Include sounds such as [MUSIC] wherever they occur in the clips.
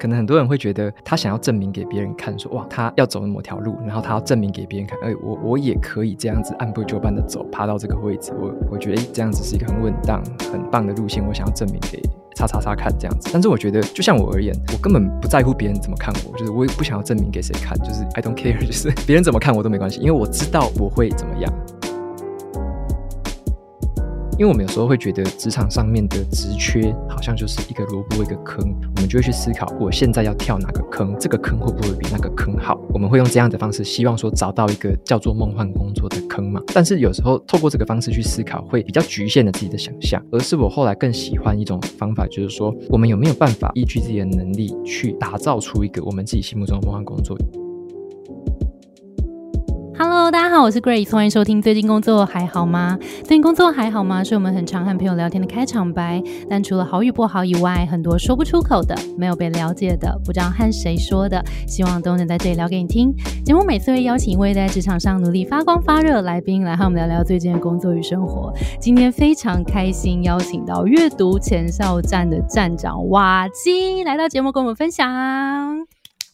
可能很多人会觉得他想要证明给别人看，说哇，他要走某条路，然后他要证明给别人看，哎，我我也可以这样子按部就班的走，爬到这个位置，我我觉得哎，这样子是一个很稳当、很棒的路线，我想要证明给叉叉叉看这样子。但是我觉得，就像我而言，我根本不在乎别人怎么看我，就是我也不想要证明给谁看，就是 I don't care，就是别人怎么看我都没关系，因为我知道我会怎么样。因为我们有时候会觉得职场上面的职缺好像就是一个萝卜一个坑，我们就会去思考，我现在要跳哪个坑，这个坑会不会比那个坑好？我们会用这样的方式，希望说找到一个叫做梦幻工作的坑嘛。但是有时候透过这个方式去思考，会比较局限了自己的想象。而是我后来更喜欢一种方法，就是说，我们有没有办法依据自己的能力去打造出一个我们自己心目中的梦幻工作？Hello，大家好，我是 Grace，欢迎收听。最近工作还好吗？最近工作还好吗？是我们很常和朋友聊天的开场白。但除了好与不好以外，很多说不出口的，没有被了解的，不知道和谁说的，希望都能在这里聊给你听。节目每次会邀请一位在职场上努力发光发热的来宾，来和我们聊聊最近的工作与生活。今天非常开心，邀请到阅读前哨站的站长瓦基来到节目跟我们分享。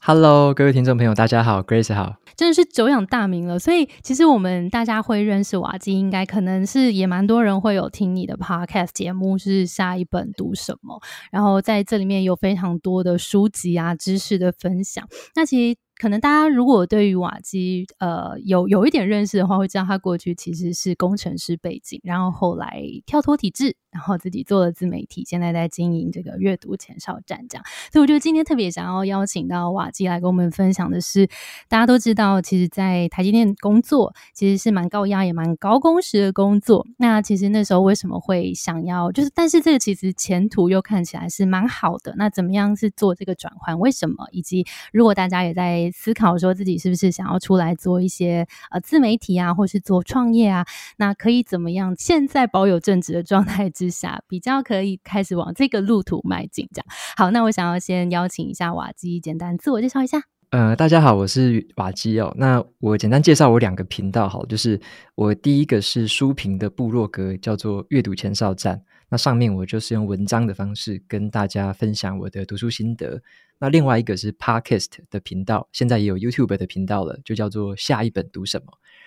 Hello，各位听众朋友，大家好，Grace 好。真的是久仰大名了，所以其实我们大家会认识瓦基，应该可能是也蛮多人会有听你的 podcast 节目，是下一本读什么，然后在这里面有非常多的书籍啊知识的分享。那其实可能大家如果对于瓦基呃有有一点认识的话，会知道他过去其实是工程师背景，然后后来跳脱体制。然后自己做了自媒体，现在在经营这个阅读前哨站，这样。所以我觉得今天特别想要邀请到瓦基来跟我们分享的是，大家都知道，其实，在台积电工作其实是蛮高压也蛮高工时的工作。那其实那时候为什么会想要，就是但是这个其实前途又看起来是蛮好的。那怎么样是做这个转换？为什么？以及如果大家也在思考说自己是不是想要出来做一些呃自媒体啊，或是做创业啊，那可以怎么样？现在保有正直的状态之。下比较可以开始往这个路途迈进，这样好。那我想要先邀请一下瓦基，简单自我介绍一下。呃，大家好，我是瓦基哦。那我简单介绍我两个频道，好，就是我第一个是书评的部落格，叫做阅读前哨站。那上面我就是用文章的方式跟大家分享我的读书心得。那另外一个是 Podcast 的频道，现在也有 YouTube 的频道了，就叫做下一本读什么。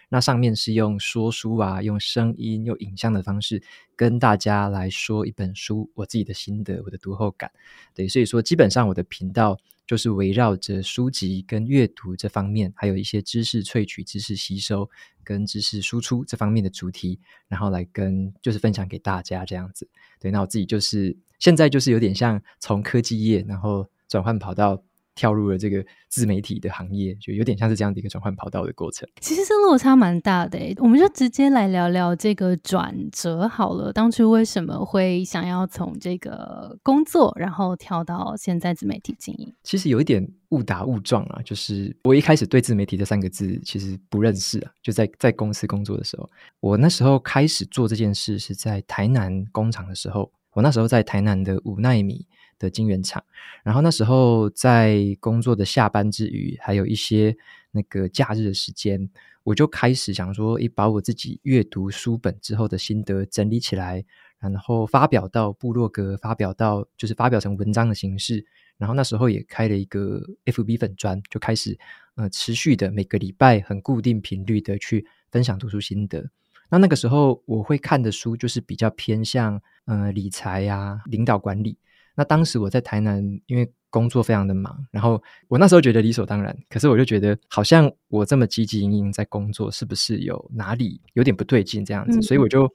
那上面是用说书啊，用声音、用影像的方式跟大家来说一本书，我自己的心得、我的读后感。对，所以说基本上我的频道就是围绕着书籍跟阅读这方面，还有一些知识萃取、知识吸收跟知识输出这方面的主题，然后来跟就是分享给大家这样子。对，那我自己就是现在就是有点像从科技业，然后转换跑到。跳入了这个自媒体的行业，就有点像是这样的一个转换跑道的过程。其实是落差蛮大的诶，我们就直接来聊聊这个转折好了。当初为什么会想要从这个工作，然后跳到现在自媒体经营？其实有一点误打误撞啊，就是我一开始对自媒体这三个字其实不认识啊。就在在公司工作的时候，我那时候开始做这件事是在台南工厂的时候，我那时候在台南的五奈米。的晶圆厂，然后那时候在工作的下班之余，还有一些那个假日的时间，我就开始想说，诶，把我自己阅读书本之后的心得整理起来，然后发表到部落格，发表到就是发表成文章的形式。然后那时候也开了一个 FB 粉专，就开始呃持续的每个礼拜很固定频率的去分享读书心得。那那个时候我会看的书就是比较偏向呃理财呀、领导管理。那当时我在台南，因为工作非常的忙，然后我那时候觉得理所当然，可是我就觉得好像我这么积极营营在工作，是不是有哪里有点不对劲这样子？所以我就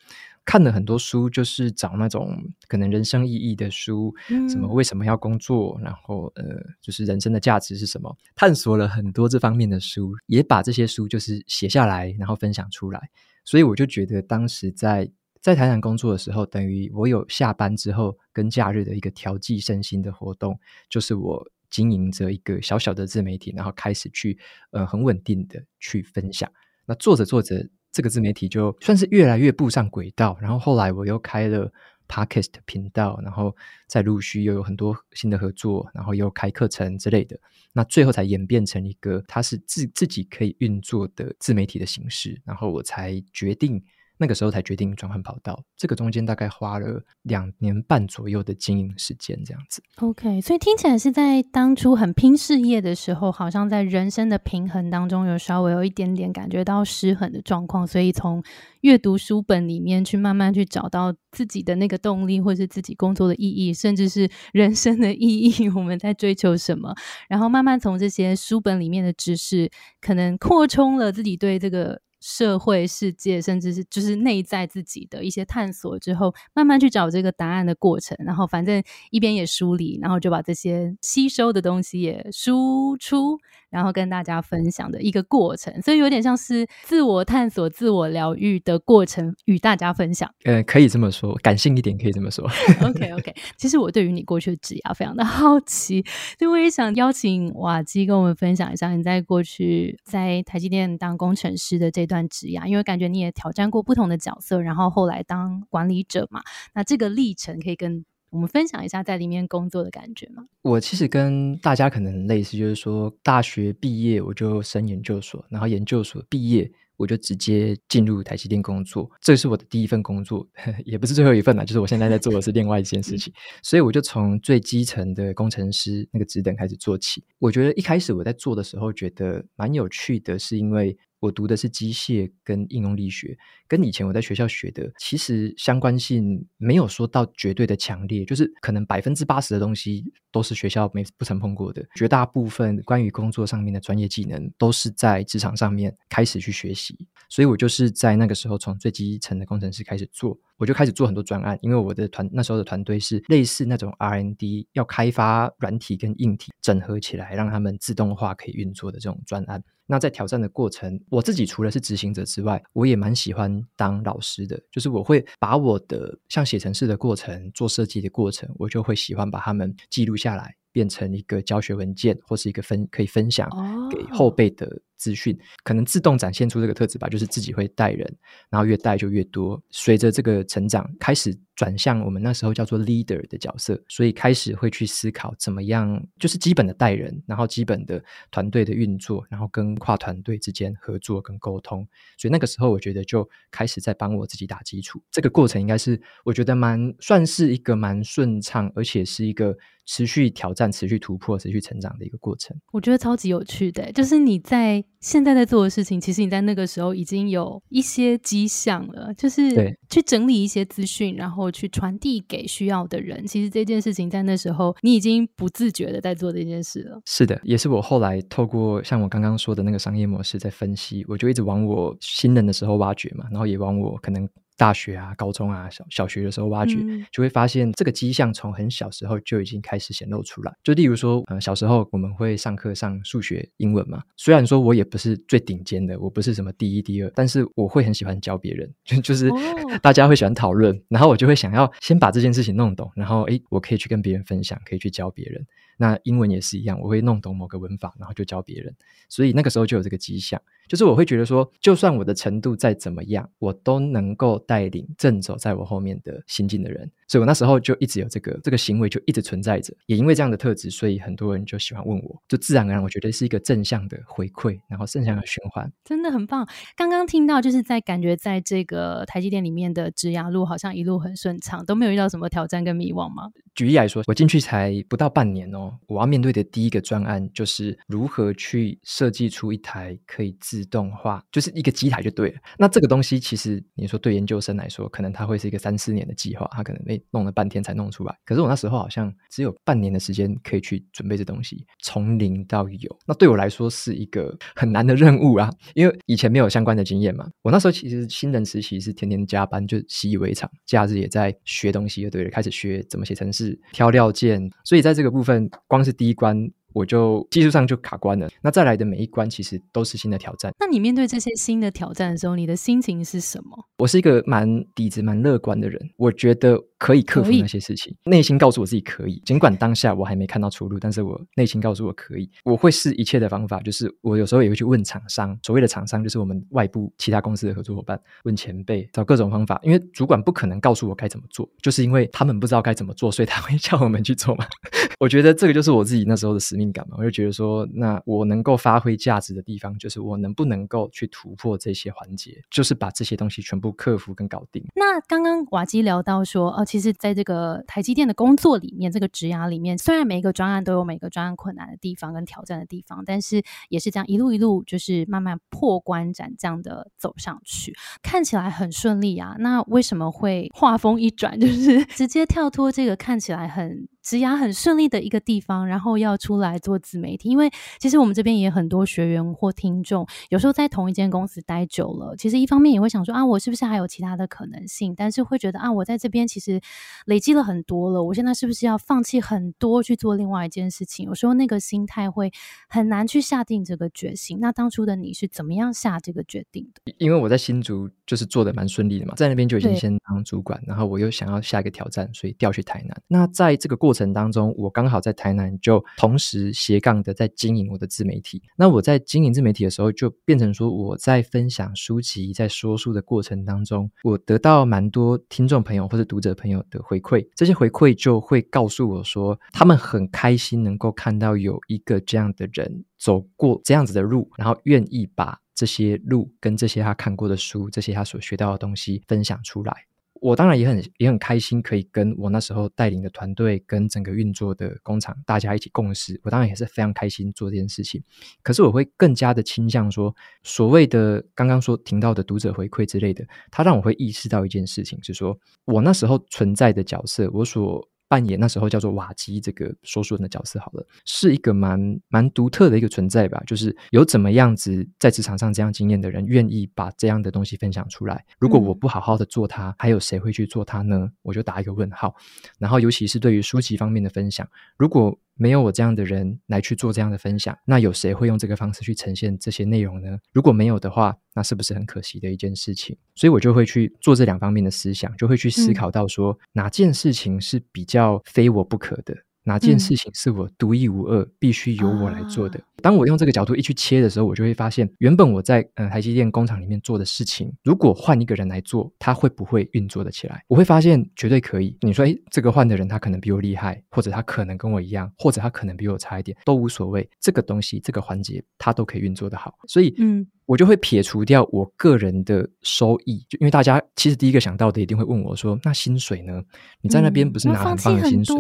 看了很多书，就是找那种可能人生意义的书，什么为什么要工作，然后呃，就是人生的价值是什么，探索了很多这方面的书，也把这些书就是写下来，然后分享出来。所以我就觉得当时在。在台南工作的时候，等于我有下班之后跟假日的一个调剂身心的活动，就是我经营着一个小小的自媒体，然后开始去呃很稳定的去分享。那做着做着，这个自媒体就算是越来越步上轨道。然后后来我又开了 Podcast 频道，然后再陆续又有很多新的合作，然后又开课程之类的。那最后才演变成一个它是自自己可以运作的自媒体的形式。然后我才决定。那个时候才决定转换跑道。这个中间大概花了两年半左右的经营时间，这样子。OK，所以听起来是在当初很拼事业的时候，好像在人生的平衡当中有稍微有一点点感觉到失衡的状况，所以从阅读书本里面去慢慢去找到自己的那个动力，或是自己工作的意义，甚至是人生的意义，我们在追求什么，然后慢慢从这些书本里面的知识，可能扩充了自己对这个。社会世界，甚至是就是内在自己的一些探索之后，慢慢去找这个答案的过程。然后反正一边也梳理，然后就把这些吸收的东西也输出，然后跟大家分享的一个过程。所以有点像是自我探索、自我疗愈的过程，与大家分享。呃，可以这么说，感性一点可以这么说。[LAUGHS] OK OK，其实我对于你过去的职业非常的 [LAUGHS] 好奇，所以我也想邀请瓦基跟我们分享一下你在过去在台积电当工程师的这段。段职涯，因为感觉你也挑战过不同的角色，然后后来当管理者嘛，那这个历程可以跟我们分享一下在里面工作的感觉吗？我其实跟大家可能很类似，就是说大学毕业我就升研究所，然后研究所毕业我就直接进入台积电工作，这是我的第一份工作，[LAUGHS] 也不是最后一份啦，就是我现在在做的是另外一件事情，所以我就从最基层的工程师那个职等开始做起。我觉得一开始我在做的时候觉得蛮有趣的，是因为。我读的是机械跟应用力学，跟以前我在学校学的其实相关性没有说到绝对的强烈，就是可能百分之八十的东西都是学校没不曾碰过的，绝大部分关于工作上面的专业技能都是在职场上面开始去学习，所以我就是在那个时候从最基层的工程师开始做，我就开始做很多专案，因为我的团那时候的团队是类似那种 R&D 要开发软体跟硬体整合起来，让他们自动化可以运作的这种专案。那在挑战的过程，我自己除了是执行者之外，我也蛮喜欢当老师的。就是我会把我的像写程式的过程、做设计的过程，我就会喜欢把它们记录下来。变成一个教学文件，或是一个分可以分享给后辈的资讯，可能自动展现出这个特质吧，就是自己会带人，然后越带就越多。随着这个成长，开始转向我们那时候叫做 leader 的角色，所以开始会去思考怎么样，就是基本的带人，然后基本的团队的运作，然后跟跨团队之间合作跟沟通。所以那个时候，我觉得就开始在帮我自己打基础。这个过程应该是我觉得蛮算是一个蛮顺畅，而且是一个。持续挑战、持续突破、持续成长的一个过程，我觉得超级有趣的。就是你在现在在做的事情，其实你在那个时候已经有一些迹象了，就是去整理一些资讯，然后去传递给需要的人。其实这件事情在那时候，你已经不自觉的在做这件事了。是的，也是我后来透过像我刚刚说的那个商业模式在分析，我就一直往我新人的时候挖掘嘛，然后也往我可能。大学啊、高中啊、小小学的时候挖掘，就会发现这个迹象从很小时候就已经开始显露出来。就例如说，呃，小时候我们会上课上数学、英文嘛。虽然说我也不是最顶尖的，我不是什么第一、第二，但是我会很喜欢教别人，就就是 [LAUGHS] 大家会喜欢讨论，然后我就会想要先把这件事情弄懂，然后诶，我可以去跟别人分享，可以去教别人。那英文也是一样，我会弄懂某个文法，然后就教别人。所以那个时候就有这个迹象。就是我会觉得说，就算我的程度再怎么样，我都能够带领正走在我后面的新进的人。所以我那时候就一直有这个这个行为，就一直存在着。也因为这样的特质，所以很多人就喜欢问我，就自然而然，我觉得是一个正向的回馈，然后正向的循环，真的很棒。刚刚听到就是在感觉在这个台积电里面的职涯路，好像一路很顺畅，都没有遇到什么挑战跟迷惘吗？举例来说，我进去才不到半年哦，我要面对的第一个专案就是如何去设计出一台可以自自动化，就是一个机台就对了。那这个东西其实你说对研究生来说，可能它会是一个三四年的计划，它可能没弄了半天才弄出来。可是我那时候好像只有半年的时间可以去准备这东西，从零到有。那对我来说是一个很难的任务啊，因为以前没有相关的经验嘛。我那时候其实新人实习是天天加班，就习以为常，假日也在学东西，就对了，开始学怎么写程式、挑料件。所以在这个部分，光是第一关。我就技术上就卡关了，那再来的每一关其实都是新的挑战。那你面对这些新的挑战的时候，你的心情是什么？我是一个蛮底子蛮乐观的人，我觉得。可以克服那些事情，内心告诉我自己可以。尽管当下我还没看到出路，但是我内心告诉我可以。我会试一切的方法，就是我有时候也会去问厂商，所谓的厂商就是我们外部其他公司的合作伙伴，问前辈，找各种方法。因为主管不可能告诉我该怎么做，就是因为他们不知道该怎么做，所以他会叫我们去做嘛。[LAUGHS] 我觉得这个就是我自己那时候的使命感嘛。我就觉得说，那我能够发挥价值的地方，就是我能不能够去突破这些环节，就是把这些东西全部克服跟搞定。那刚刚瓦基聊到说，哦，其实在这个台积电的工作里面，这个职涯里面，虽然每一个专案都有每个专案困难的地方跟挑战的地方，但是也是这样一路一路，就是慢慢破关斩将的走上去，看起来很顺利啊。那为什么会画风一转，就是 [LAUGHS] 直接跳脱这个看起来很？职涯很顺利的一个地方，然后要出来做自媒体，因为其实我们这边也很多学员或听众，有时候在同一间公司待久了，其实一方面也会想说啊，我是不是还有其他的可能性？但是会觉得啊，我在这边其实累积了很多了，我现在是不是要放弃很多去做另外一件事情？有时候那个心态会很难去下定这个决心。那当初的你是怎么样下这个决定的？因为我在新竹就是做的蛮顺利的嘛，在那边就已经先当主管，然后我又想要下一个挑战，所以调去台南。那在这个过程当中，我刚好在台南，就同时斜杠的在经营我的自媒体。那我在经营自媒体的时候，就变成说我在分享书籍、在说书的过程当中，我得到蛮多听众朋友或者读者朋友的回馈。这些回馈就会告诉我说，他们很开心能够看到有一个这样的人走过这样子的路，然后愿意把这些路跟这些他看过的书、这些他所学到的东西分享出来。我当然也很也很开心，可以跟我那时候带领的团队跟整个运作的工厂大家一起共事。我当然也是非常开心做这件事情。可是我会更加的倾向说，所谓的刚刚说听到的读者回馈之类的，它让我会意识到一件事情，是说我那时候存在的角色，我所。扮演那时候叫做瓦基这个说书人的角色，好了，是一个蛮蛮独特的一个存在吧。就是有怎么样子在职场上这样经验的人，愿意把这样的东西分享出来。如果我不好好的做它，还有谁会去做它呢？我就打一个问号。然后，尤其是对于书籍方面的分享，如果没有我这样的人来去做这样的分享，那有谁会用这个方式去呈现这些内容呢？如果没有的话，那是不是很可惜的一件事情？所以我就会去做这两方面的思想，就会去思考到说哪件事情是比较非我不可的。哪件事情是我独一无二、必须由我来做的？当我用这个角度一去切的时候，我就会发现，原本我在呃台积电工厂里面做的事情，如果换一个人来做，他会不会运作的起来？我会发现绝对可以。你说，哎，这个换的人他可能比我厉害，或者他可能跟我一样，或者他可能比我差一点，都无所谓。这个东西，这个环节，他都可以运作的好。所以，嗯。我就会撇除掉我个人的收益，就因为大家其实第一个想到的一定会问我说：“那薪水呢？你在那边不是拿很棒的薪水？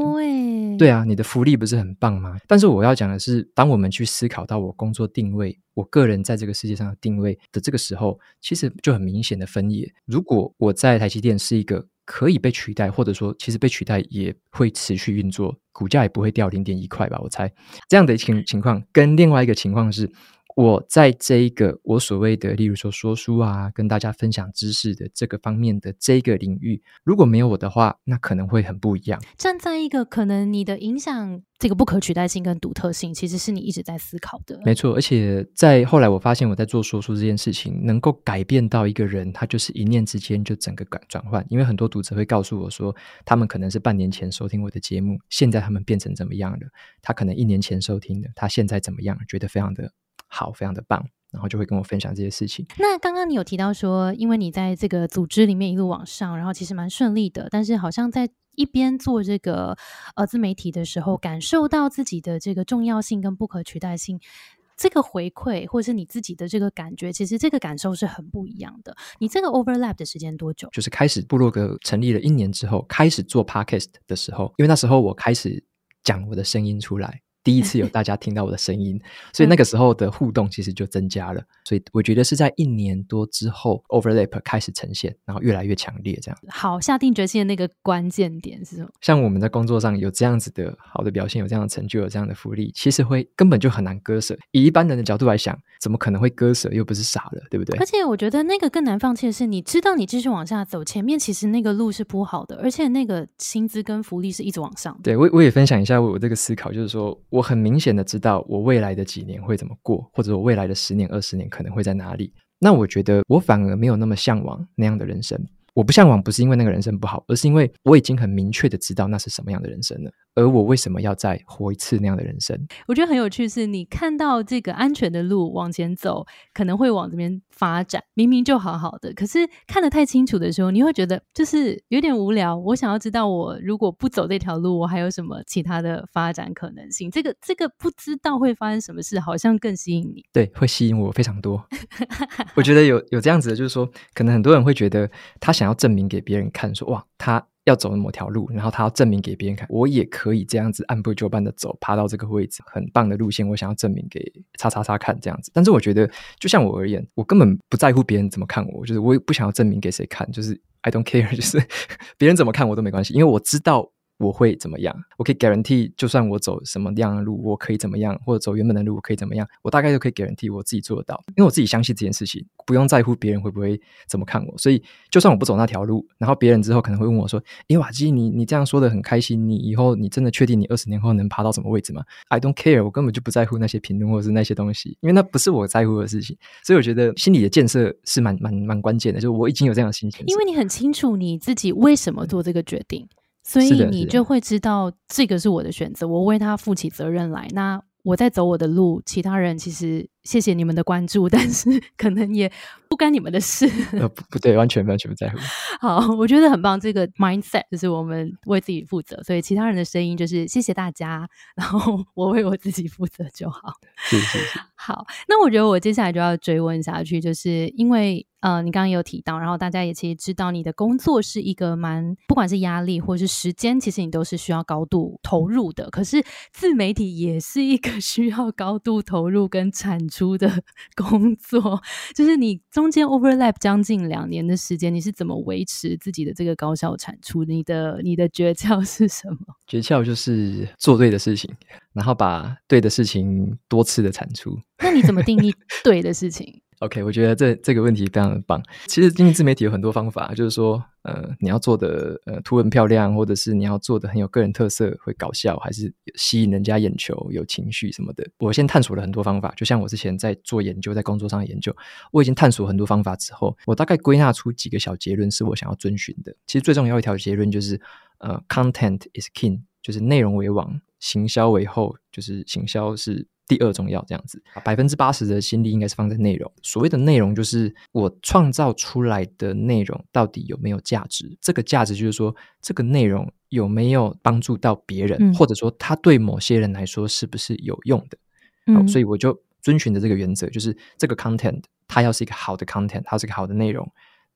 对啊，你的福利不是很棒吗？”但是我要讲的是，当我们去思考到我工作定位、我个人在这个世界上的定位的这个时候，其实就很明显的分野。如果我在台积电是一个可以被取代，或者说其实被取代也会持续运作，股价也不会掉零点一块吧？我猜这样的情情况，跟另外一个情况是。我在这一个我所谓的，例如说说书啊，跟大家分享知识的这个方面的这个领域，如果没有我的话，那可能会很不一样。站在一个可能你的影响，这个不可取代性跟独特性，其实是你一直在思考的。没错，而且在后来我发现我在做说书这件事情，能够改变到一个人，他就是一念之间就整个转转换。因为很多读者会告诉我说，他们可能是半年前收听我的节目，现在他们变成怎么样了？他可能一年前收听的，他现在怎么样？觉得非常的。好，非常的棒，然后就会跟我分享这些事情。那刚刚你有提到说，因为你在这个组织里面一路往上，然后其实蛮顺利的，但是好像在一边做这个呃自媒体的时候，感受到自己的这个重要性跟不可取代性，这个回馈或者是你自己的这个感觉，其实这个感受是很不一样的。你这个 overlap 的时间多久？就是开始部落格成立了一年之后，开始做 podcast 的时候，因为那时候我开始讲我的声音出来。第一次有大家听到我的声音，[LAUGHS] 所以那个时候的互动其实就增加了。所以我觉得是在一年多之后，overlap 开始呈现，然后越来越强烈。这样好，下定决心的那个关键点是什么？像我们在工作上有这样子的好的表现，有这样的成就，有这样的福利，其实会根本就很难割舍。以一般人的角度来想，怎么可能会割舍？又不是傻了，对不对？而且我觉得那个更难放弃的是，你知道你继续往下走，前面其实那个路是铺好的，而且那个薪资跟福利是一直往上。对我我也分享一下我这个思考，就是说。我很明显的知道我未来的几年会怎么过，或者我未来的十年、二十年可能会在哪里。那我觉得我反而没有那么向往那样的人生。我不向往，不是因为那个人生不好，而是因为我已经很明确的知道那是什么样的人生了。而我为什么要再活一次那样的人生？我觉得很有趣，是你看到这个安全的路往前走，可能会往这边发展。明明就好好的，可是看得太清楚的时候，你会觉得就是有点无聊。我想要知道，我如果不走这条路，我还有什么其他的发展可能性？这个这个不知道会发生什么事，好像更吸引你。对，会吸引我非常多。[LAUGHS] 我觉得有有这样子的，就是说，可能很多人会觉得他想要证明给别人看，说哇，他。要走的某条路，然后他要证明给别人看，我也可以这样子按部就班的走，爬到这个位置，很棒的路线。我想要证明给叉叉叉看，这样子。但是我觉得，就像我而言，我根本不在乎别人怎么看我，就是我也不想要证明给谁看，就是 I don't care，就是 [LAUGHS] 别人怎么看我都没关系，因为我知道。我会怎么样？我可以 guarantee，就算我走什么样的路，我可以怎么样，或者走原本的路，我可以怎么样？我大概就可以 guarantee 我自己做得到，因为我自己相信这件事情，不用在乎别人会不会怎么看我。所以，就算我不走那条路，然后别人之后可能会问我说：“诶，瓦基，你你这样说的很开心，你以后你真的确定你二十年后能爬到什么位置吗？”I don't care，我根本就不在乎那些评论或者是那些东西，因为那不是我在乎的事情。所以，我觉得心理的建设是蛮蛮蛮关键的，就是我已经有这样的心情，因为你很清楚你自己为什么做这个决定。所以你就会知道，这个是我的选择，我为他负起责任来。那我在走我的路，其他人其实谢谢你们的关注，[LAUGHS] 但是可能也不干你们的事。呃，不不对，完全完全不在乎。[LAUGHS] 好，我觉得很棒，这个 mindset 就是我们为自己负责，所以其他人的声音就是谢谢大家，然后我为我自己负责就好。是是是。好，那我觉得我接下来就要追问下去，就是因为。呃，你刚刚有提到，然后大家也其实知道，你的工作是一个蛮，不管是压力或是时间，其实你都是需要高度投入的。可是自媒体也是一个需要高度投入跟产出的 [LAUGHS] 工作，就是你中间 overlap 将近两年的时间，你是怎么维持自己的这个高效产出？你的你的诀窍是什么？[LAUGHS] 诀窍就是做对的事情，然后把对的事情多次的产出。那你怎么定义 [LAUGHS] 对的事情？OK，我觉得这这个问题非常的棒。其实经营自媒体有很多方法，就是说，呃，你要做的呃图文漂亮，或者是你要做的很有个人特色，会搞笑，还是吸引人家眼球、有情绪什么的。我先探索了很多方法，就像我之前在做研究，在工作上的研究，我已经探索很多方法之后，我大概归纳出几个小结论，是我想要遵循的。其实最重要一条结论就是，呃，content is king，就是内容为王，行销为后，就是行销是。第二重要这样子，百分之八十的心力应该是放在内容。所谓的内容，就是我创造出来的内容到底有没有价值？这个价值就是说，这个内容有没有帮助到别人，或者说它对某些人来说是不是有用的？嗯，所以我就遵循的这个原则，就是这个 content 它要是一个好的 content，它是一个好的内容，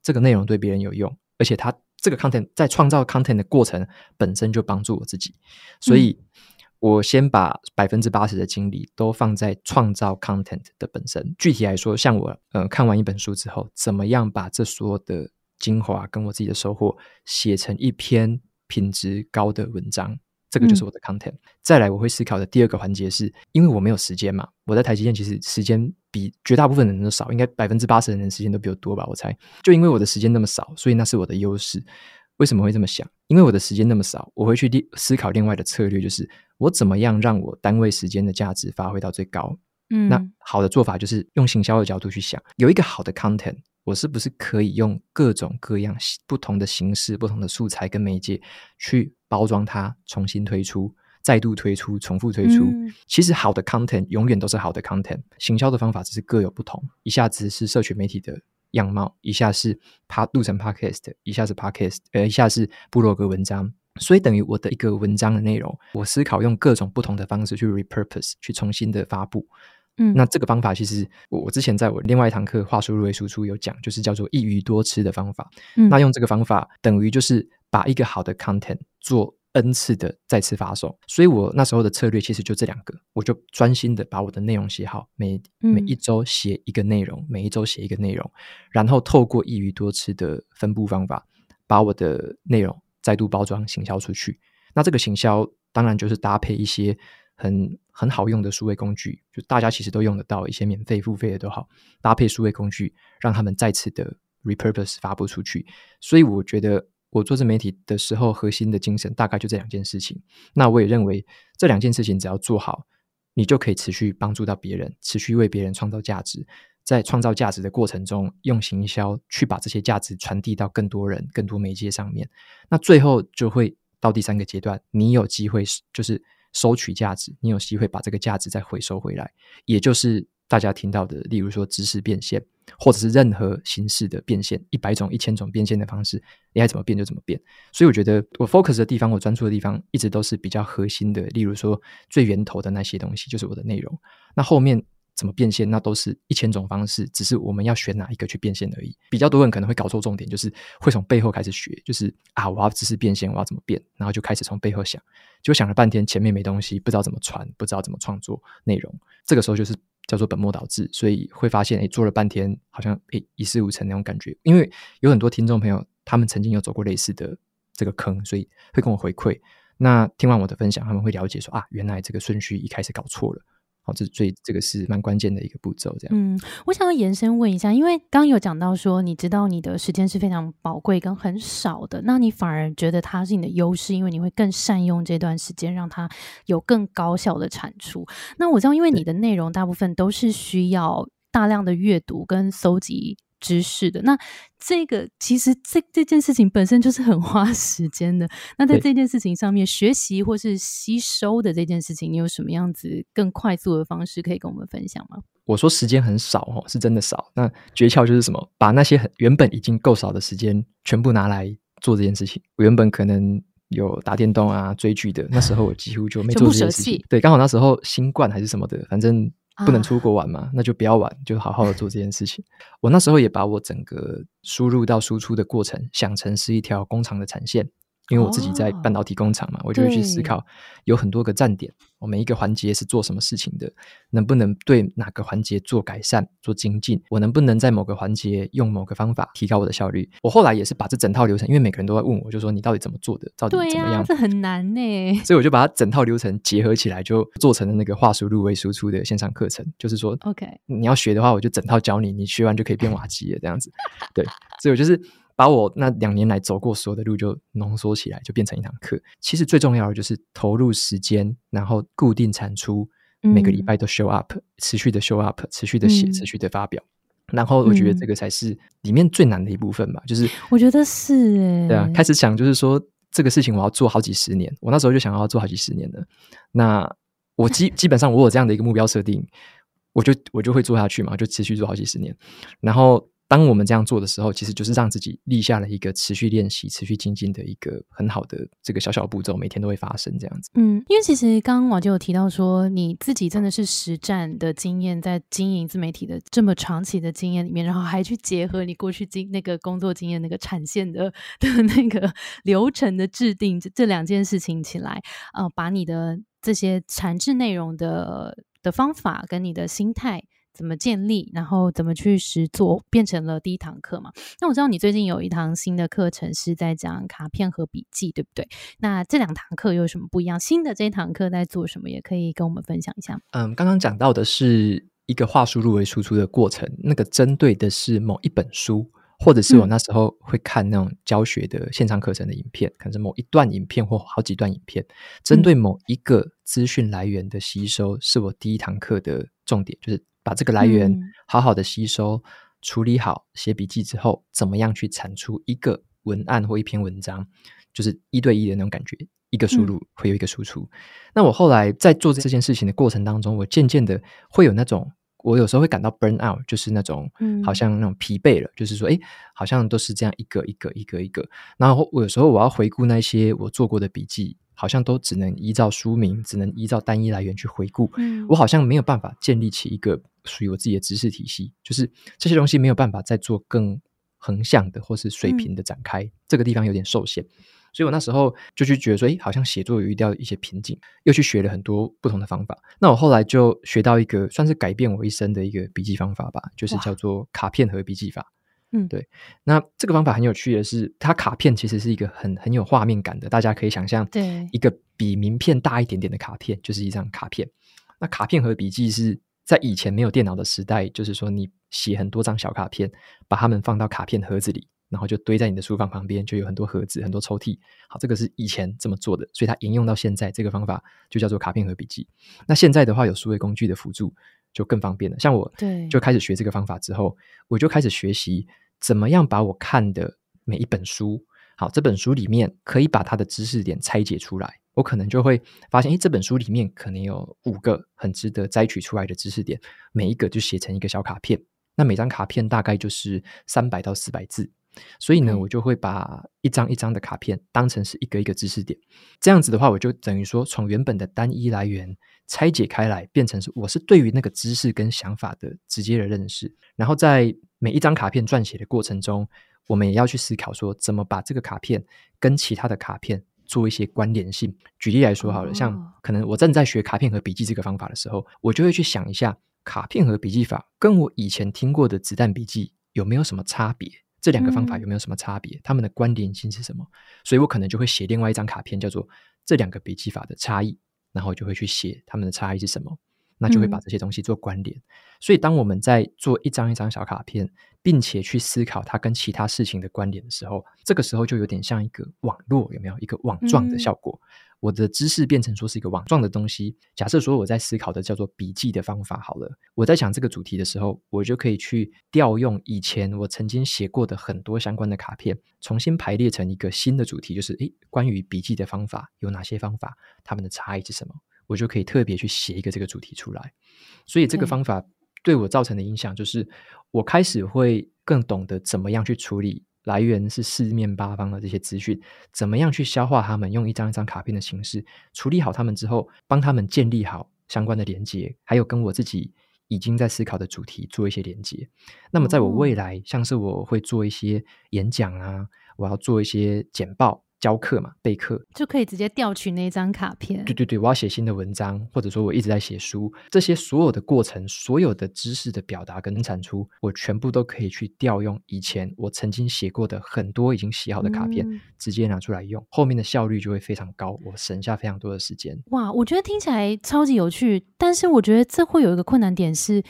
这个内容对别人有用，而且它这个 content 在创造 content 的过程本身就帮助我自己，所以。我先把百分之八十的精力都放在创造 content 的本身。具体来说，像我呃看完一本书之后，怎么样把这所有的精华跟我自己的收获写成一篇品质高的文章，这个就是我的 content。再来，我会思考的第二个环节是，因为我没有时间嘛，我在台积电其实时间比绝大部分的人都少，应该百分之八十的人时间都比我多吧？我猜，就因为我的时间那么少，所以那是我的优势。为什么会这么想？因为我的时间那么少，我会去思考另外的策略，就是我怎么样让我单位时间的价值发挥到最高。嗯，那好的做法就是用行销的角度去想，有一个好的 content，我是不是可以用各种各样不同的形式、不同的素材跟媒介去包装它，重新推出、再度推出、重复推出。其实好的 content 永远都是好的 content，行销的方法只是各有不同。一下子是社群媒体的。样貌一下是爬录成 podcast，一下是 podcast，呃，一下是部落格文章，所以等于我的一个文章的内容，我思考用各种不同的方式去 repurpose，去重新的发布。嗯，那这个方法其实我之前在我另外一堂课话术入为输出有讲，就是叫做一鱼多吃的方法。嗯，那用这个方法等于就是把一个好的 content 做。N 次的再次发售，所以我那时候的策略其实就这两个，我就专心的把我的内容写好，每每一周写一个内容，每一周写一个内容，然后透过一鱼多吃的分布方法，把我的内容再度包装行销出去。那这个行销当然就是搭配一些很很好用的数位工具，就大家其实都用得到一些免费付费的都好，搭配数位工具，让他们再次的 repurpose 发布出去。所以我觉得。我做自媒体的时候，核心的精神大概就这两件事情。那我也认为这两件事情只要做好，你就可以持续帮助到别人，持续为别人创造价值。在创造价值的过程中，用行销去把这些价值传递到更多人、更多媒介上面。那最后就会到第三个阶段，你有机会就是收取价值，你有机会把这个价值再回收回来，也就是大家听到的，例如说知识变现，或者是任何形式的变现，一百种、一千种变现的方式，你爱怎么变就怎么变。所以我觉得我 focus 的地方，我专注的地方，一直都是比较核心的，例如说最源头的那些东西，就是我的内容。那后面。怎么变现？那都是一千种方式，只是我们要选哪一个去变现而已。比较多人可能会搞错重点，就是会从背后开始学，就是啊，我要知识变现，我要怎么变，然后就开始从背后想，就想了半天，前面没东西，不知道怎么传，不知道怎么创作内容。这个时候就是叫做本末倒置，所以会发现，哎，做了半天好像哎一事无成那种感觉。因为有很多听众朋友，他们曾经有走过类似的这个坑，所以会跟我回馈。那听完我的分享，他们会了解说啊，原来这个顺序一开始搞错了。这最这个是蛮关键的一个步骤，这样。嗯，我想要延伸问一下，因为刚刚有讲到说，你知道你的时间是非常宝贵跟很少的，那你反而觉得它是你的优势，因为你会更善用这段时间，让它有更高效的产出。那我知道，因为你的内容大部分都是需要大量的阅读跟搜集。知识的那这个其实这这件事情本身就是很 [LAUGHS] 花时间的。那在这件事情上面学习或是吸收的这件事情，你有什么样子更快速的方式可以跟我们分享吗？我说时间很少哦，是真的少。那诀窍就是什么？把那些很原本已经够少的时间全部拿来做这件事情。我原本可能有打电动啊、追剧的，那时候我几乎就没做这件事情。对，刚好那时候新冠还是什么的，反正。不能出国玩嘛？那就不要玩，就好好的做这件事情。我那时候也把我整个输入到输出的过程想成是一条工厂的产线。因为我自己在半导体工厂嘛，我就会去思考，有很多个站点，我每一个环节是做什么事情的，能不能对哪个环节做改善、做精进？我能不能在某个环节用某个方法提高我的效率？我后来也是把这整套流程，因为每个人都在问我，就说你到底怎么做的？到底怎么样？这很难呢。所以我就把它整套流程结合起来，就做成了那个话术入微输出的线上课程。就是说，OK，你要学的话，我就整套教你，你学完就可以变瓦机了，这样子。对，所以我就是。把我那两年来走过所有的路就浓缩起来，就变成一堂课。其实最重要的就是投入时间，然后固定产出，每个礼拜都 show up，持续的 show up，持续的写，持续的发表。然后我觉得这个才是里面最难的一部分吧。就是我觉得是哎，对啊，开始想就是说这个事情我要做好几十年。我那时候就想要做好几十年的。那我基 [LAUGHS] 基本上我有这样的一个目标设定，我就我就会做下去嘛，就持续做好几十年。然后。当我们这样做的时候，其实就是让自己立下了一个持续练习、持续精进的一个很好的这个小小步骤，每天都会发生这样子。嗯，因为其实刚刚我就有提到说，你自己真的是实战的经验，在经营自媒体的这么长期的经验里面，然后还去结合你过去经那个工作经验、那个产线的 [LAUGHS] 的那个流程的制定这这两件事情起来，呃，把你的这些产制内容的的方法跟你的心态。怎么建立，然后怎么去实做，变成了第一堂课嘛？那我知道你最近有一堂新的课程是在讲卡片和笔记，对不对？那这两堂课有什么不一样？新的这一堂课在做什么？也可以跟我们分享一下。嗯，刚刚讲到的是一个话术入为输出的过程，那个针对的是某一本书，或者是我那时候会看那种教学的线上课程的影片，可能是某一段影片或好几段影片，针对某一个资讯来源的吸收，是我第一堂课的重点，就是。把这个来源好好的吸收、处理好，写笔记之后，怎么样去产出一个文案或一篇文章，就是一对一的那种感觉，一个输入会有一个输出。那我后来在做这件事情的过程当中，我渐渐的会有那种，我有时候会感到 burn out，就是那种，好像那种疲惫了，就是说，哎，好像都是这样一个一个一个一个。然后我有时候我要回顾那些我做过的笔记。好像都只能依照书名，只能依照单一来源去回顾。嗯，我好像没有办法建立起一个属于我自己的知识体系，就是这些东西没有办法再做更横向的或是水平的展开，这个地方有点受限。所以我那时候就去觉得说，哎，好像写作有遇到一些瓶颈，又去学了很多不同的方法。那我后来就学到一个算是改变我一生的一个笔记方法吧，就是叫做卡片和笔记法。嗯，对。那这个方法很有趣的是，它卡片其实是一个很很有画面感的，大家可以想象，对，一个比名片大一点点的卡片，就是一张卡片。那卡片和笔记是在以前没有电脑的时代，就是说你写很多张小卡片，把它们放到卡片盒子里，然后就堆在你的书房旁边，就有很多盒子、很多抽屉。好，这个是以前这么做的，所以它沿用到现在，这个方法就叫做卡片和笔记。那现在的话，有数位工具的辅助。就更方便了。像我对就开始学这个方法之后，我就开始学习怎么样把我看的每一本书，好，这本书里面可以把它的知识点拆解出来。我可能就会发现，诶，这本书里面可能有五个很值得摘取出来的知识点，每一个就写成一个小卡片。那每张卡片大概就是三百到四百字，所以呢，对我就会把一张一张的卡片当成是一个一个知识点。这样子的话，我就等于说从原本的单一来源拆解开来，变成是我是对于那个知识跟想法的直接的认识。然后在每一张卡片撰写的过程中，我们也要去思考说，怎么把这个卡片跟其他的卡片做一些关联性。举例来说好了，哦像可能我正在学卡片和笔记这个方法的时候，我就会去想一下，卡片和笔记法跟我以前听过的子弹笔记有没有什么差别？这两个方法嗯有没有什么差别？它们的关联性是什么？所以我可能就会写另外一张卡片，叫做这两个笔记法的差异，然后就会去写它们的差异是什么，那就会把嗯这些东西做关联。所以当我们在做一张一张小卡片，并且去思考它跟其他事情的关联的时候，这个时候就有点像一个网络，有没有一个网状的嗯效果？我的知识变成说是一个网状的东西。假设说我在思考的叫做笔记的方法好了，我在想这个主题的时候，我就可以去调用以前我曾经写过的很多相关的卡片，重新排列成一个新的主题，就是诶，关于笔记的方法有哪些方法，它们的差异是什么？我就可以特别去写一个这个主题出来。所以这个方法对我造成的影响，就是我开始会更懂得怎么样去处理来源是四面八方的这些资讯，怎么样去消化他们，用一张一张卡片的形式处理好他们之后，帮他们建立好相关的连接，还有跟我自己已经在思考的主题做一些连接。那么在我未哦来，像是我会做一些演讲啊，我要做一些简报、教课嘛、备课，就可以直接调取那张卡片。对对对，我要写新的文章，或者说我一直在写书，这些所有的过程、所有的知识的表达跟产出，我全部都可以去调用以前我曾经写过的很多已经写好的卡片，嗯直接拿出来用，后面的效率就会非常高，我省下非常多的时间。哇，我觉得听起来超级有趣，但是我觉得这会有一个困难点是，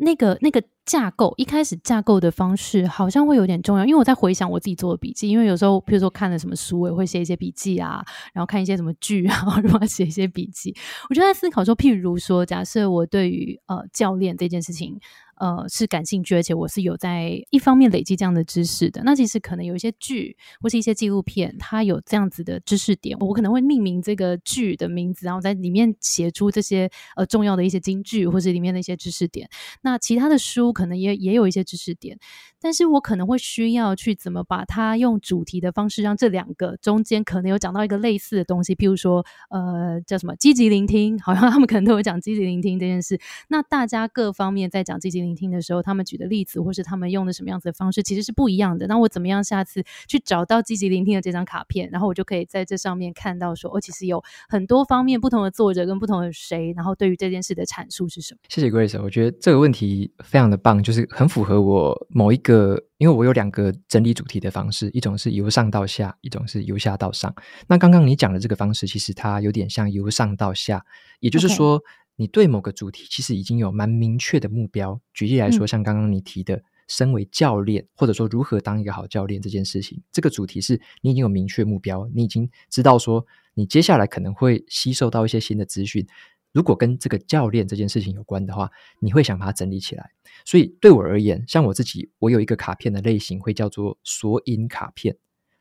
那个那个架构一开始架构的方式好像会有点重要，因为我在回想我自己做的笔记，因为有时候比如说看了什么书，我也会写一些笔记啊，然后看一些什么剧啊，[LAUGHS] 然后写一些笔记。我就在思考说，譬如说，假设我对于呃教练这件事情。呃，是感兴趣，而且我是有在一方面累积这样的知识的。那其实可能有一些剧或是一些纪录片，它有这样子的知识点，我可能会命名这个剧的名字，然后在里面写出这些呃重要的一些金句，或是里面的一些知识点。那其他的书可能也也有一些知识点，但是我可能会需要去怎么把它用主题的方式，让这两个中间可能有讲到一个类似的东西，譬如说呃叫什么积极聆听，好像他们可能都有讲积极聆听这件事。那大家各方面在讲积极聆听的时候，他们举的例子或是他们用的什么样子的方式，其实是不一样的。那我怎么样下次去找到积极聆听的这张卡片，然后我就可以在这上面看到说，哦，其实有很多方面不同的作者跟不同的谁，然后对于这件事的阐述是什么？谢谢 Grace，我觉得这个问题非常的棒，就是很符合我某一个，因为我有两个整理主题的方式，一种是由上到下，一种是由下到上。那刚刚你讲的这个方式，其实它有点像由上到下，也就是说你对某个主题其实已经有蛮明确的目标。举例来说，嗯像刚刚你提的。身为教练，或者说如何当一个好教练这件事情，这个主题是你已经有明确目标，你已经知道说你接下来可能会吸收到一些新的资讯。如果跟这个教练这件事情有关的话，你会想把它整理起来。所以对我而言，像我自己，我有一个卡片的类型会叫做索引卡片。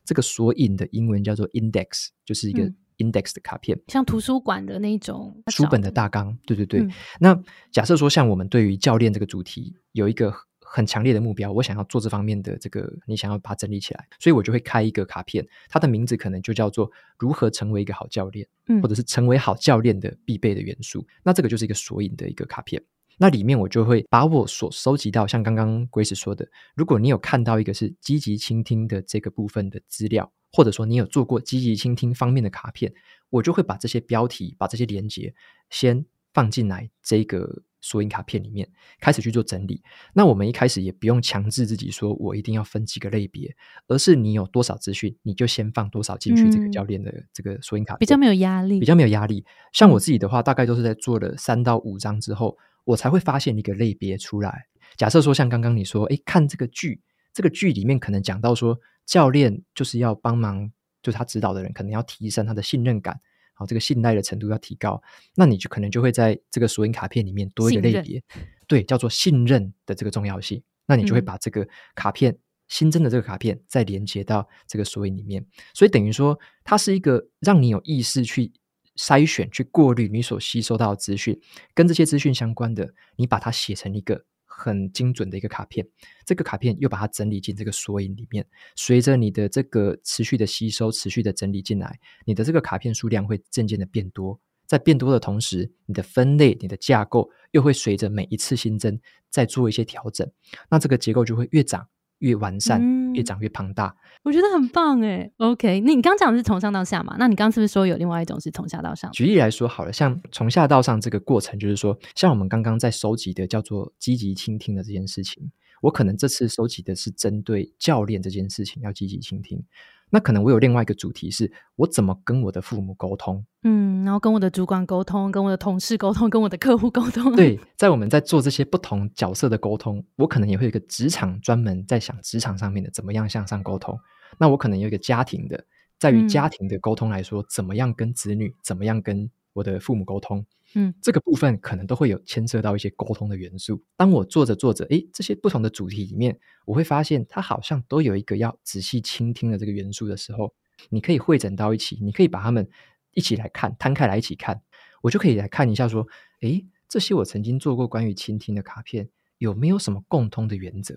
这个索引的英文叫做 index，就是一个嗯 index 的卡片。像图书馆的那种书本的大纲，对对对。嗯那假设说，像我们对于教练这个主题有一个很强烈的目标，我想要做这方面的这个，你想要把它整理起来，所以我就会开一个卡片，它的名字可能就叫做“如何成为一个好教练”，嗯或者是成为好教练的必备的元素。那这个就是一个索引的一个卡片。那里面我就会把我所收集到，像刚刚 Grace 说的，如果你有看到一个是积极倾听的这个部分的资料，或者说你有做过积极倾听方面的卡片，我就会把这些标题、把这些连接先放进来这个索引卡片里面，开始去做整理。那我们一开始也不用强制自己说我一定要分几个类别，而是你有多少资讯，你就先放多少进去这个嗯教练的这个索引卡片，比较没有压力，比较没有压力。像我嗯自己的话，大概都是在做了三到五张之后，我才会发现一个类别出来。假设说像刚刚你说，哎，看这个剧，这个剧里面可能讲到说，教练就是要帮忙，就是他指导的人可能要提升他的信任感，好，这个信赖的程度要提高，那你就可能就会在这个索引卡片里面多一个类别，对，叫做信任的这个重要性。那你就会把这个卡片新增的这个卡片再连接到这个索引里面，所以等于说它是一个让你有意识去筛选、去过滤你所吸收到的资讯，跟这些资讯相关的，你把它写成一个。很精准的一个卡片，这个卡片又把它整理进这个索引里面。随着你的这个持续的吸收、持续的整理进来，你的这个卡片数量会渐渐的变多。在变多的同时，你的分类、你的架构又会随着每一次新增再做一些调整。那这个结构就会越长。越完善，越长越庞大，我觉得很棒哎。OK，那你刚讲的是从上到下嘛？那你刚是不是说有另外一种是从下到上？举例来说好了，像从下到上这个过程，就是说，像我们刚刚在收集的叫做积极倾听的这件事情，我可能这次收集的是针对教练这件事情要积极倾听。那可能我有另外一个主题是，我怎么跟我的父母沟通？嗯，然后跟我的主管沟通，跟我的同事沟通，跟我的客户沟通。对，在我们在做这些不同角色的沟通，我可能也会有一个职场专门在想职场上面的怎么样向上沟通。那我可能有一个家庭的，在于家庭的沟通来说，怎么样跟子女，怎么样跟我的父母沟通。嗯，这个部分可能都会有牵涉到一些沟通的元素。当我做着做着，诶，这些不同的主题里面，我会发现它好像都有一个要仔细倾听的这个元素的时候，你可以汇整到一起，你可以把它们一起来看，摊开来一起看，我就可以来看一下，说，诶，这些我曾经做过关于倾听的卡片，有没有什么共通的原则？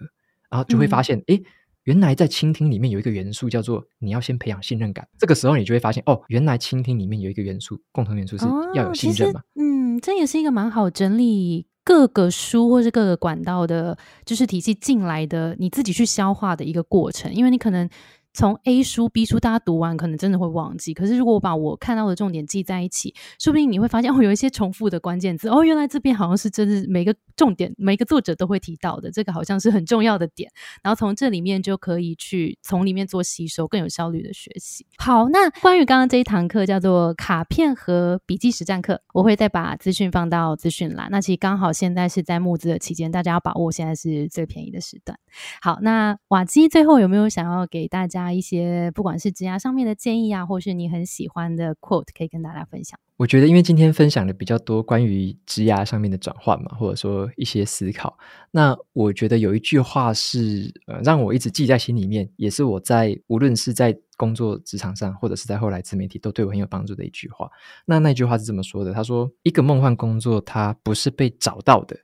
然后就会发现，诶。原来在倾听里面有一个元素叫做你要先培养信任感，这个时候你就会发现哦，原来倾听里面有一个元素，共同元素是要有信任嘛。嗯，这也是一个蛮好整理各个书或是各个管道的知识体系进来的，你自己去消化的一个过程，因为你可能。从 A 书、B 书，大家读完可能真的会忘记。可是如果我把我看到的重点记在一起，说不定你会发现哦，有一些重复的关键字。哦，原来这边好像是真的每个重点，每个作者都会提到的，这个好像是很重要的点。然后从这里面就可以去从里面做吸收，更有效率的学习。好，那关于刚刚这一堂课叫做卡片和笔记实战课，我会再把资讯放到资讯栏。那其实刚好现在是在募资的期间，大家要把握现在是最便宜的时段。好，那瓦基最后有没有想要给大家？一些不管是职涯上面的建议啊，或是你很喜欢的 quote，可以跟大家分享。我觉得，因为今天分享的比较多关于职涯上面的转换嘛，或者说一些思考。那我觉得有一句话是呃，让我一直记在心里面，也是我在无论是在工作职场上，或者是在后来自媒体，都对我很有帮助的一句话。那那句话是这么说的：他说，一个梦幻工作，它不是被找到的，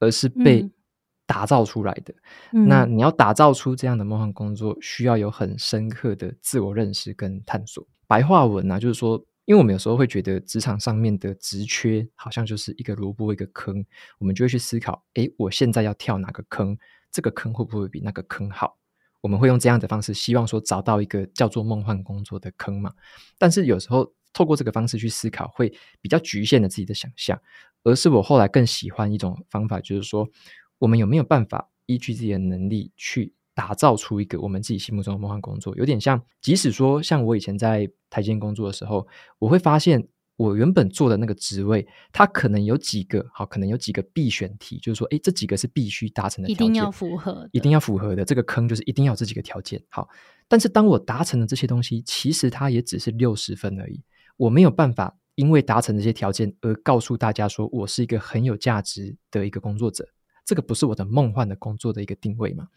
而是被。打造出来的，那你要打造出这样的梦幻工作，需要有很深刻的自我认识跟探索。白话文呢，就是说，因为我们有时候会觉得职场上面的职缺好像就是一个萝卜一个坑，我们就会去思考：诶，我现在要跳哪个坑？这个坑会不会比那个坑好？我们会用这样的方式，希望说找到一个叫做梦幻工作的坑嘛？但是有时候透过这个方式去思考，会比较局限了自己的想象。而是我后来更喜欢一种方法，就是说。我们有没有办法依据自己的能力去打造出一个我们自己心目中的梦幻工作？有点像，即使说像我以前在台积工作的时候，我会发现我原本做的那个职位，它可能有几个好，可能有几个必选题，就是说，哎，这几个是必须达成的条件，一定要符合，一定要符合的。这个坑就是一定要这几个条件。好，但是当我达成了这些东西，其实它也只是六十分而已。我没有办法因为达成这些条件而告诉大家说我是一个很有价值的一个工作者。这个不是我的梦幻的工作的一个定位嘛？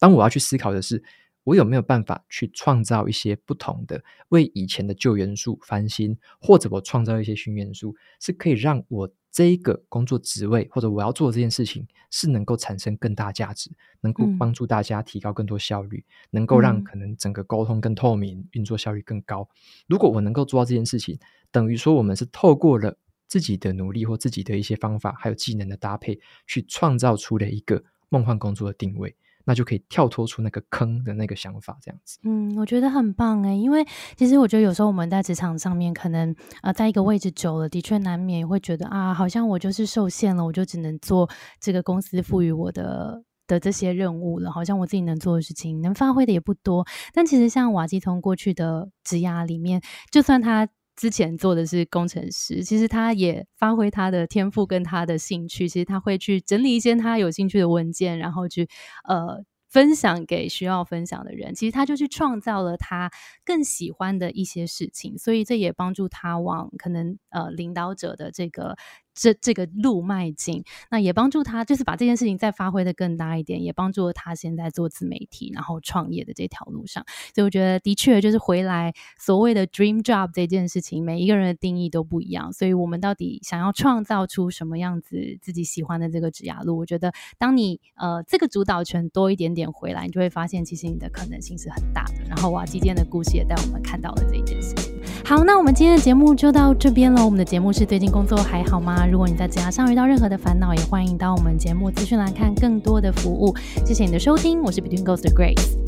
当我要去思考的是，我有没有办法去创造一些不同的，为以前的旧元素翻新，或者我创造一些新元素，是可以让我这一个工作职位或者我要做这件事情是能够产生更大价值，能够帮助大家提高更多效率，能够让可能整个沟通更透明，运作效率更高。如果我能够做到这件事情，等于说我们是透过了。自己的努力或自己的一些方法，还有技能的搭配，去创造出了一个梦幻工作的定位，那就可以跳脱出那个坑的那个想法，这样子。嗯，我觉得很棒诶，因为其实我觉得有时候我们在职场上面，可能呃在一个位置久了，的确难免也会觉得啊，好像我就是受限了，我就只能做这个公司赋予我的的这些任务了，好像我自己能做的事情，能发挥的也不多。但其实像瓦基通过去的职涯里面，就算他。之前做的是工程师，其实他也发挥他的天赋跟他的兴趣，其实他会去整理一些他有兴趣的文件，然后去呃分享给需要分享的人，其实他就去创造了他更喜欢的一些事情，所以这也帮助他往可能呃领导者的这个。这这个路迈进，那也帮助他，就是把这件事情再发挥的更大一点，也帮助他现在做自媒体，然后创业的这条路上。所以我觉得，的确就是回来所谓的 dream job 这件事情，每一个人的定义都不一样。所以我们到底想要创造出什么样子自己喜欢的这个职涯路？我觉得，当你呃这个主导权多一点点回来，你就会发现，其实你的可能性是很大的。然后哇，今天的故事也带我们看到了这一件事情。好，那我们今天的节目就到这边了。我们的节目是最近工作还好吗？如果你在职场上遇到任何的烦恼，也欢迎到我们节目资讯栏看更多的服务。谢谢你的收听，我是 Between Ghost Grace。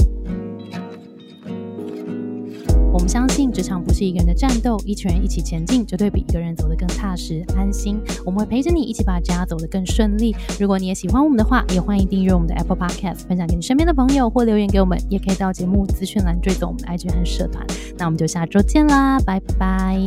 我们相信职场不是一个人的战斗，一群人一起前进，绝对比一个人走得更踏实安心。我们会陪着你一起把家走得更顺利。如果你也喜欢我们的话，也欢迎订阅我们的 Apple Podcast，分享给你身边的朋友，或留言给我们，也可以到节目资讯栏追踪我们的 IG 和社团。那我们就下周见啦，拜拜。